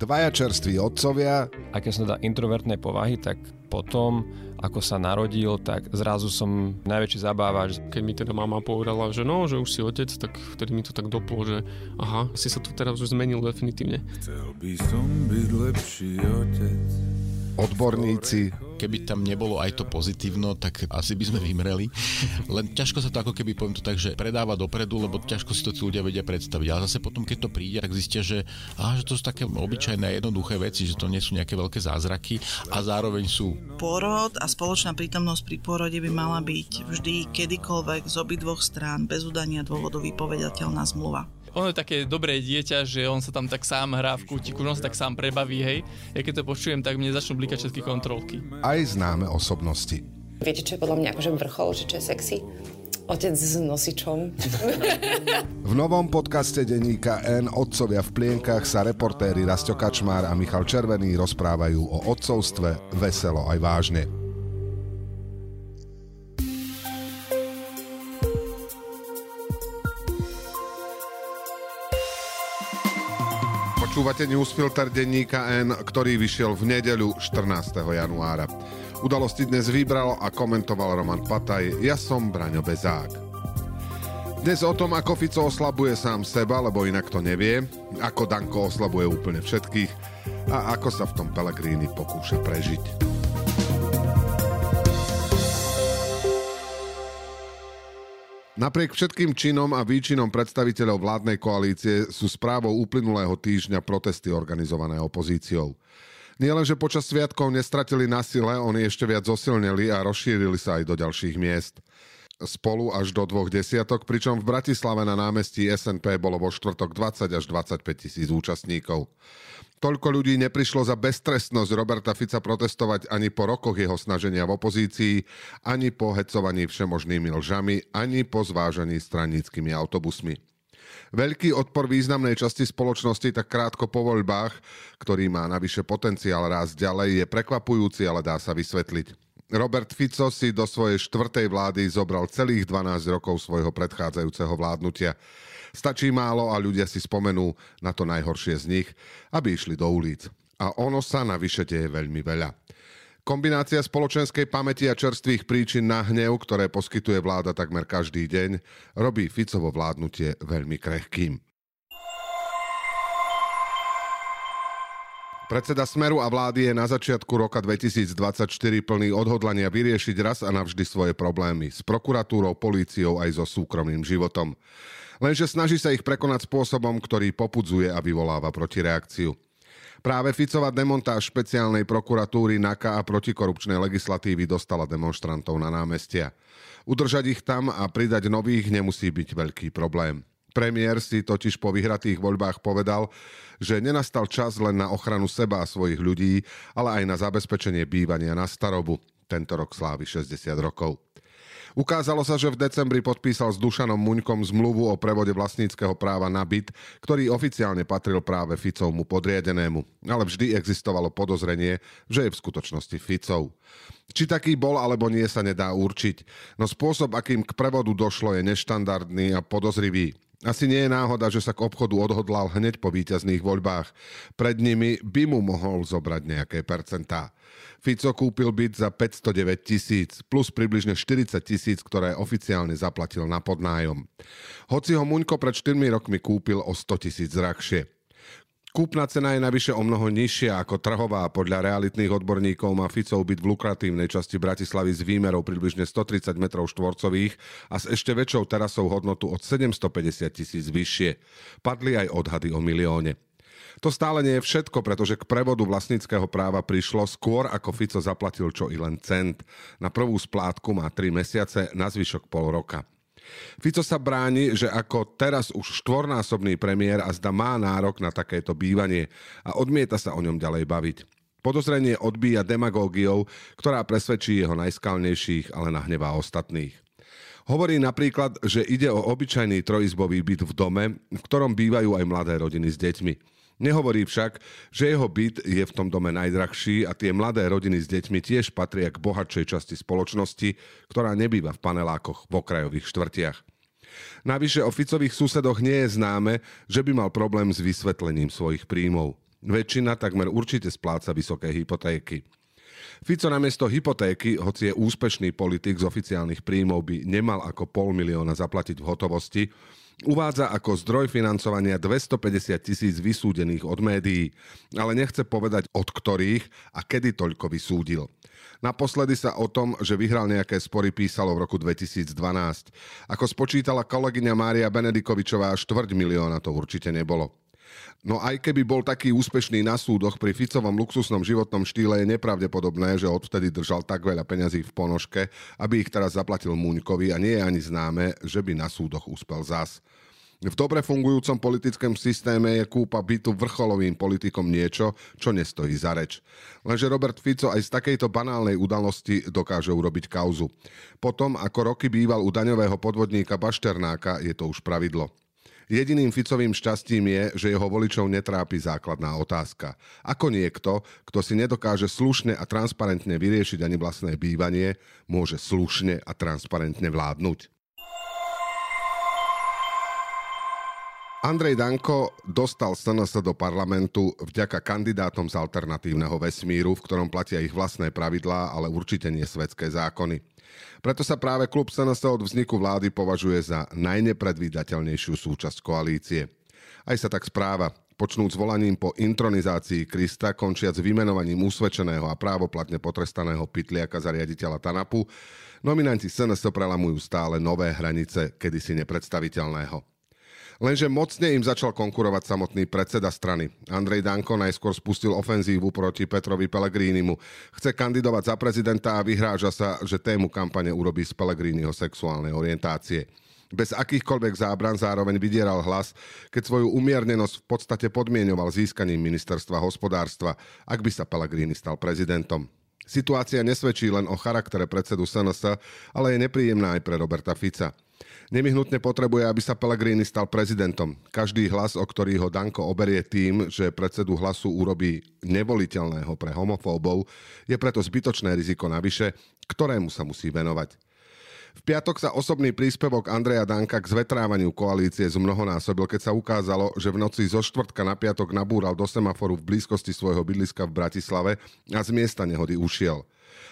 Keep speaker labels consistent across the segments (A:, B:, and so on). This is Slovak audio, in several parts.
A: Dvaja čerství otcovia.
B: A keď som teda introvertnej povahy, tak potom, ako sa narodil, tak zrazu som najväčší zabávač.
C: Keď mi teda mama povedala, že no, že už si otec, tak vtedy mi to tak doplo, že aha, si sa tu teraz už zmenil definitívne. Chcel by som byť lepší
A: otec. Odborníci,
D: keby tam nebolo aj to pozitívno, tak asi by sme vymreli. Len ťažko sa to ako keby, poviem to tak, že predáva dopredu, lebo ťažko si to tí ľudia vedia predstaviť. Ale zase potom, keď to príde, tak zistia, že, á, že to sú také obyčajné jednoduché veci, že to nie sú nejaké veľké zázraky a zároveň sú.
E: Porod a spoločná prítomnosť pri porode by mala byť vždy kedykoľvek z obidvoch strán bez udania dôvodu vypovedateľná zmluva
F: on je také dobré dieťa, že on sa tam tak sám hrá v kútiku, on sa tak sám prebaví, hej. Ja keď to počujem, tak mne začnú blikať všetky kontrolky.
A: Aj známe osobnosti.
G: Viete, čo je podľa mňa akože vrchol, že čo je sexy? Otec s nosičom.
A: v novom podcaste denníka N Otcovia v plienkach sa reportéri Rasto Kačmár a Michal Červený rozprávajú o otcovstve veselo aj vážne. Počúvate newsfilter denníka N, ktorý vyšiel v nedeľu 14. januára. Udalosti dnes vybral a komentoval Roman Pataj, ja som Braňo Bezák. Dnes o tom, ako Fico oslabuje sám seba, lebo inak to nevie, ako Danko oslabuje úplne všetkých a ako sa v tom Pelegrini pokúša prežiť. Napriek všetkým činom a výčinom predstaviteľov vládnej koalície sú správou uplynulého týždňa protesty organizované opozíciou. Nielenže počas sviatkov nestratili na sile, oni ešte viac zosilnili a rozšírili sa aj do ďalších miest. Spolu až do dvoch desiatok, pričom v Bratislave na námestí SNP bolo vo štvrtok 20 až 25 tisíc účastníkov. Toľko ľudí neprišlo za beztrestnosť Roberta Fica protestovať ani po rokoch jeho snaženia v opozícii, ani po hecovaní všemožnými lžami, ani po zvážaní straníckými autobusmi. Veľký odpor významnej časti spoločnosti tak krátko po voľbách, ktorý má navyše potenciál rásť ďalej, je prekvapujúci, ale dá sa vysvetliť. Robert Fico si do svojej štvrtej vlády zobral celých 12 rokov svojho predchádzajúceho vládnutia. Stačí málo a ľudia si spomenú na to najhoršie z nich, aby išli do ulic. A ono sa navyše deje veľmi veľa. Kombinácia spoločenskej pamäti a čerstvých príčin na hnev, ktoré poskytuje vláda takmer každý deň, robí Ficovo vládnutie veľmi krehkým. Predseda Smeru a vlády je na začiatku roka 2024 plný odhodlania vyriešiť raz a navždy svoje problémy s prokuratúrou, políciou aj so súkromným životom lenže snaží sa ich prekonať spôsobom, ktorý popudzuje a vyvoláva protireakciu. Práve Ficová demontáž špeciálnej prokuratúry NAKA a protikorupčnej legislatívy dostala demonstrantov na námestia. Udržať ich tam a pridať nových nemusí byť veľký problém. Premiér si totiž po vyhratých voľbách povedal, že nenastal čas len na ochranu seba a svojich ľudí, ale aj na zabezpečenie bývania na starobu. Tento rok slávi 60 rokov. Ukázalo sa, že v decembri podpísal s Dušanom Muňkom zmluvu o prevode vlastníckého práva na byt, ktorý oficiálne patril práve Ficovmu podriadenému. Ale vždy existovalo podozrenie, že je v skutočnosti Ficov. Či taký bol alebo nie sa nedá určiť, no spôsob, akým k prevodu došlo, je neštandardný a podozrivý. Asi nie je náhoda, že sa k obchodu odhodlal hneď po víťazných voľbách. Pred nimi by mu mohol zobrať nejaké percentá. Fico kúpil byt za 509 tisíc plus približne 40 tisíc, ktoré oficiálne zaplatil na podnájom. Hoci ho Muňko pred 4 rokmi kúpil o 100 tisíc drahšie. Kúpna cena je navyše o mnoho nižšia ako trhová. Podľa realitných odborníkov má Ficov byť v lukratívnej časti Bratislavy s výmerou približne 130 m štvorcových a s ešte väčšou terasou hodnotu od 750 tisíc vyššie. Padli aj odhady o milióne. To stále nie je všetko, pretože k prevodu vlastníckého práva prišlo skôr ako Fico zaplatil čo i len cent. Na prvú splátku má 3 mesiace, na zvyšok pol roka. Fico sa bráni, že ako teraz už štvornásobný premiér a zda má nárok na takéto bývanie a odmieta sa o ňom ďalej baviť. Podozrenie odbíja demagógiou, ktorá presvedčí jeho najskalnejších, ale nahnevá ostatných. Hovorí napríklad, že ide o obyčajný trojizbový byt v dome, v ktorom bývajú aj mladé rodiny s deťmi. Nehovorí však, že jeho byt je v tom dome najdrahší a tie mladé rodiny s deťmi tiež patria k bohatšej časti spoločnosti, ktorá nebýva v panelákoch v okrajových štvrtiach. Navyše o Ficových susedoch nie je známe, že by mal problém s vysvetlením svojich príjmov. Väčšina takmer určite spláca vysoké hypotéky. Fico namiesto hypotéky, hoci je úspešný politik z oficiálnych príjmov, by nemal ako pol milióna zaplatiť v hotovosti, uvádza ako zdroj financovania 250 tisíc vysúdených od médií, ale nechce povedať od ktorých a kedy toľko vysúdil. Naposledy sa o tom, že vyhral nejaké spory písalo v roku 2012. Ako spočítala kolegyňa Mária Benedikovičová, štvrť milióna to určite nebolo. No aj keby bol taký úspešný na súdoch pri Ficovom luxusnom životnom štýle je nepravdepodobné, že odvtedy držal tak veľa peňazí v ponožke, aby ich teraz zaplatil Múňkovi a nie je ani známe, že by na súdoch úspel zas. V dobre fungujúcom politickom systéme je kúpa bytu vrcholovým politikom niečo, čo nestojí za reč. Lenže Robert Fico aj z takejto banálnej udalosti dokáže urobiť kauzu. Potom, ako roky býval u daňového podvodníka Bašternáka, je to už pravidlo. Jediným Ficovým šťastím je, že jeho voličov netrápi základná otázka. Ako niekto, kto si nedokáže slušne a transparentne vyriešiť ani vlastné bývanie, môže slušne a transparentne vládnuť? Andrej Danko dostal SNS do parlamentu vďaka kandidátom z alternatívneho vesmíru, v ktorom platia ich vlastné pravidlá, ale určite nie svetské zákony. Preto sa práve klub SNS od vzniku vlády považuje za najnepredvídateľnejšiu súčasť koalície. Aj sa tak správa, počnúť volaním po intronizácii Krista, končiac vymenovaním usvedčeného a právoplatne potrestaného pytliaka za riaditeľa TANAPu, nominanti SNS prelamujú stále nové hranice kedysi nepredstaviteľného. Lenže mocne im začal konkurovať samotný predseda strany. Andrej Danko najskôr spustil ofenzívu proti Petrovi Pelegrínimu. Chce kandidovať za prezidenta a vyhráža sa, že tému kampane urobí z Pelegrínyho sexuálnej orientácie bez akýchkoľvek zábran zároveň vydieral hlas, keď svoju umiernenosť v podstate podmienoval získaním ministerstva hospodárstva, ak by sa Pellegrini stal prezidentom. Situácia nesvedčí len o charaktere predsedu SNS, ale je nepríjemná aj pre Roberta Fica. Nevyhnutne potrebuje, aby sa Pellegrini stal prezidentom. Každý hlas, o ktorý ho Danko oberie tým, že predsedu hlasu urobí nevoliteľného pre homofóbov, je preto zbytočné riziko navyše, ktorému sa musí venovať. V piatok sa osobný príspevok Andreja Danka k zvetrávaniu koalície zmnohonásobil, keď sa ukázalo, že v noci zo štvrtka na piatok nabúral do semaforu v blízkosti svojho bydliska v Bratislave a z miesta nehody ušiel.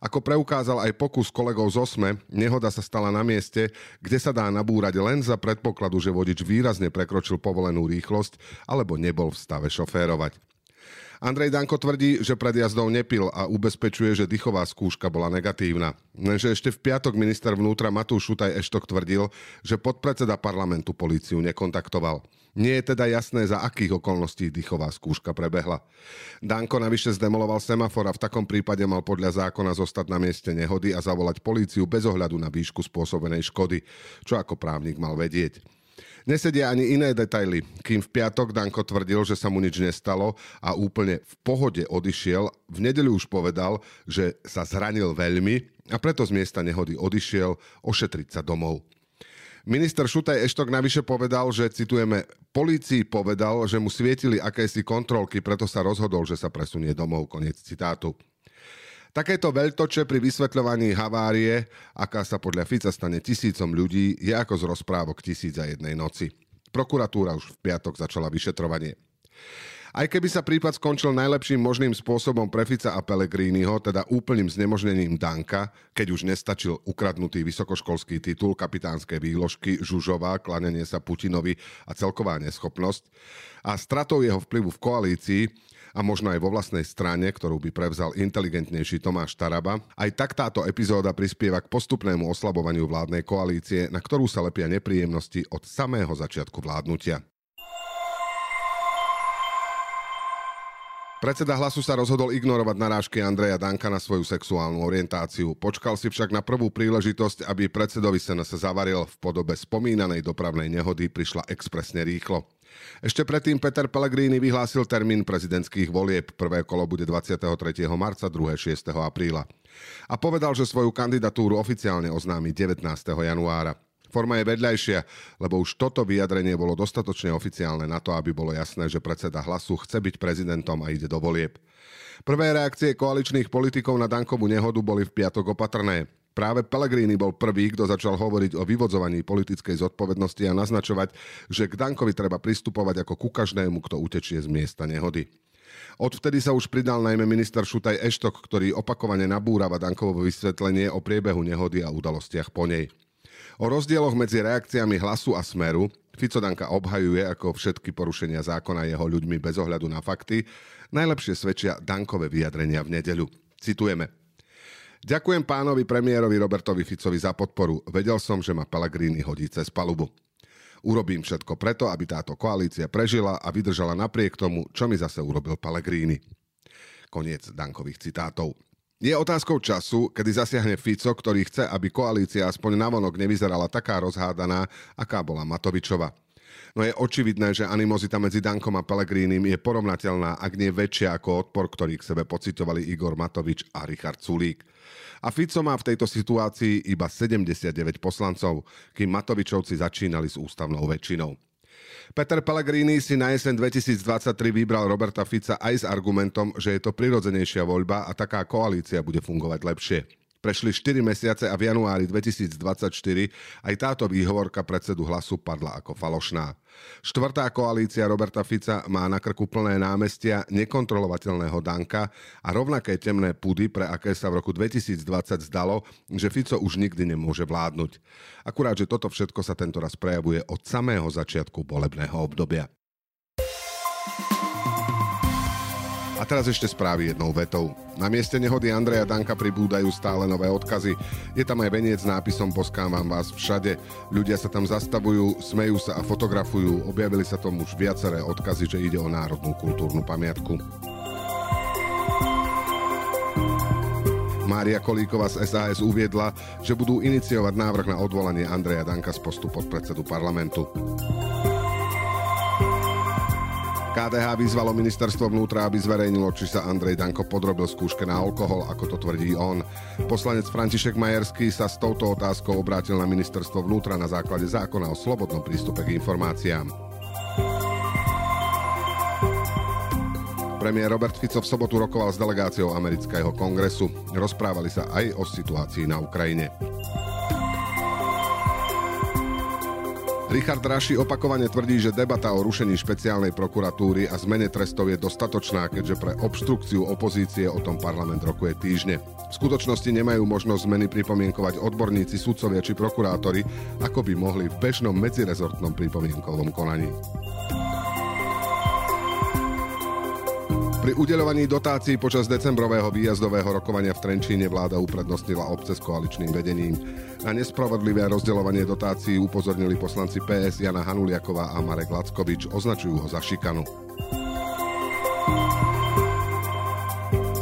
A: Ako preukázal aj pokus kolegov z Osme, nehoda sa stala na mieste, kde sa dá nabúrať len za predpokladu, že vodič výrazne prekročil povolenú rýchlosť alebo nebol v stave šoférovať. Andrej Danko tvrdí, že pred jazdou nepil a ubezpečuje, že dýchová skúška bola negatívna. Lenže ešte v piatok minister vnútra Matúš Šutaj Eštok tvrdil, že podpredseda parlamentu políciu nekontaktoval. Nie je teda jasné, za akých okolností dýchová skúška prebehla. Danko navyše zdemoloval semafor a v takom prípade mal podľa zákona zostať na mieste nehody a zavolať políciu bez ohľadu na výšku spôsobenej škody, čo ako právnik mal vedieť. Nesedia ani iné detaily, kým v piatok Danko tvrdil, že sa mu nič nestalo a úplne v pohode odišiel. V nedeľu už povedal, že sa zranil veľmi a preto z miesta nehody odišiel ošetriť sa domov. Minister Šutaj Eštok navyše povedal, že citujeme, polícii povedal, že mu svietili akési kontrolky, preto sa rozhodol, že sa presunie domov. Koniec citátu. Takéto veľtoče pri vysvetľovaní havárie, aká sa podľa Fica stane tisícom ľudí, je ako z rozprávok tisíc a jednej noci. Prokuratúra už v piatok začala vyšetrovanie. Aj keby sa prípad skončil najlepším možným spôsobom pre Fica a Pellegriniho, teda úplným znemožnením Danka, keď už nestačil ukradnutý vysokoškolský titul, kapitánske výložky, žužová, klanenie sa Putinovi a celková neschopnosť, a stratou jeho vplyvu v koalícii, a možno aj vo vlastnej strane, ktorú by prevzal inteligentnejší Tomáš Taraba. Aj tak táto epizóda prispieva k postupnému oslabovaniu vládnej koalície, na ktorú sa lepia nepríjemnosti od samého začiatku vládnutia. Predseda hlasu sa rozhodol ignorovať narážky Andreja Danka na svoju sexuálnu orientáciu. Počkal si však na prvú príležitosť, aby predsedovi sa zavaril v podobe spomínanej dopravnej nehody prišla expresne rýchlo. Ešte predtým Peter Pellegrini vyhlásil termín prezidentských volieb. Prvé kolo bude 23. marca, druhé 6. apríla. A povedal, že svoju kandidatúru oficiálne oznámi 19. januára. Forma je vedľajšia, lebo už toto vyjadrenie bolo dostatočne oficiálne na to, aby bolo jasné, že predseda hlasu chce byť prezidentom a ide do volieb. Prvé reakcie koaličných politikov na Dankovú nehodu boli v piatok opatrné. Práve Pellegrini bol prvý, kto začal hovoriť o vyvodzovaní politickej zodpovednosti a naznačovať, že k Dankovi treba pristupovať ako ku každému, kto utečie z miesta nehody. Odvtedy sa už pridal najmä minister Šutaj Eštok, ktorý opakovane nabúrava Dankovo vysvetlenie o priebehu nehody a udalostiach po nej. O rozdieloch medzi reakciami hlasu a smeru Fico Danka obhajuje ako všetky porušenia zákona jeho ľuďmi bez ohľadu na fakty. Najlepšie svedčia Dankové vyjadrenia v nedeľu. Citujeme. Ďakujem pánovi premiérovi Robertovi Ficovi za podporu. Vedel som, že ma Pellegrini hodí cez palubu. Urobím všetko preto, aby táto koalícia prežila a vydržala napriek tomu, čo mi zase urobil Pellegrini. Koniec Dankových citátov. Je otázkou času, kedy zasiahne Fico, ktorý chce, aby koalícia aspoň navonok nevyzerala taká rozhádaná, aká bola Matovičova. No je očividné, že animozita medzi Dankom a Pelegrínim je porovnateľná, ak nie väčšia ako odpor, ktorý k sebe pocitovali Igor Matovič a Richard Sulík. A Fico má v tejto situácii iba 79 poslancov, kým Matovičovci začínali s ústavnou väčšinou. Peter Pellegrini si na jeseň 2023 vybral Roberta Fica aj s argumentom, že je to prirodzenejšia voľba a taká koalícia bude fungovať lepšie. Prešli 4 mesiace a v januári 2024 aj táto výhovorka predsedu hlasu padla ako falošná. Štvrtá koalícia Roberta Fica má na krku plné námestia nekontrolovateľného Danka a rovnaké temné pudy, pre aké sa v roku 2020 zdalo, že Fico už nikdy nemôže vládnuť. Akurát, že toto všetko sa tento raz prejavuje od samého začiatku volebného obdobia. A teraz ešte správy jednou vetou. Na mieste nehody Andreja Danka pribúdajú stále nové odkazy. Je tam aj veniec s nápisom Poskávam vás všade. Ľudia sa tam zastavujú, smejú sa a fotografujú. Objavili sa tomu už viaceré odkazy, že ide o národnú kultúrnu pamiatku. Mária Kolíková z SAS uviedla, že budú iniciovať návrh na odvolanie Andreja Danka z postu podpredsedu parlamentu. KDH vyzvalo ministerstvo vnútra, aby zverejnilo, či sa Andrej Danko podrobil skúške na alkohol, ako to tvrdí on. Poslanec František Majerský sa s touto otázkou obrátil na ministerstvo vnútra na základe zákona o slobodnom prístupe k informáciám. Premiér Robert Fico v sobotu rokoval s delegáciou amerického kongresu. Rozprávali sa aj o situácii na Ukrajine. Richard Raši opakovane tvrdí, že debata o rušení špeciálnej prokuratúry a zmene trestov je dostatočná, keďže pre obštrukciu opozície o tom parlament rokuje týždne. V skutočnosti nemajú možnosť zmeny pripomienkovať odborníci, sudcovia či prokurátori, ako by mohli v bežnom medzirezortnom pripomienkovom konaní. Pri udeľovaní dotácií počas decembrového výjazdového rokovania v Trenčíne vláda uprednostnila obce s koaličným vedením. Na nespravodlivé rozdeľovanie dotácií upozornili poslanci PS Jana Hanuliaková a Marek Lackovič, označujú ho za šikanu.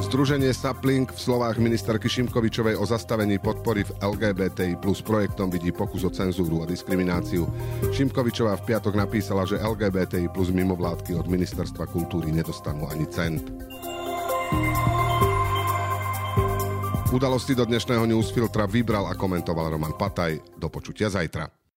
A: Združenie Sapling v slovách ministerky Šimkovičovej o zastavení podpory v LGBTI plus projektom vidí pokus o cenzúru a diskrimináciu. Šimkovičová v piatok napísala, že LGBTI plus mimovládky od ministerstva kultúry nedostanú ani cent. Udalosti do dnešného newsfiltra vybral a komentoval Roman Pataj. Do počutia zajtra.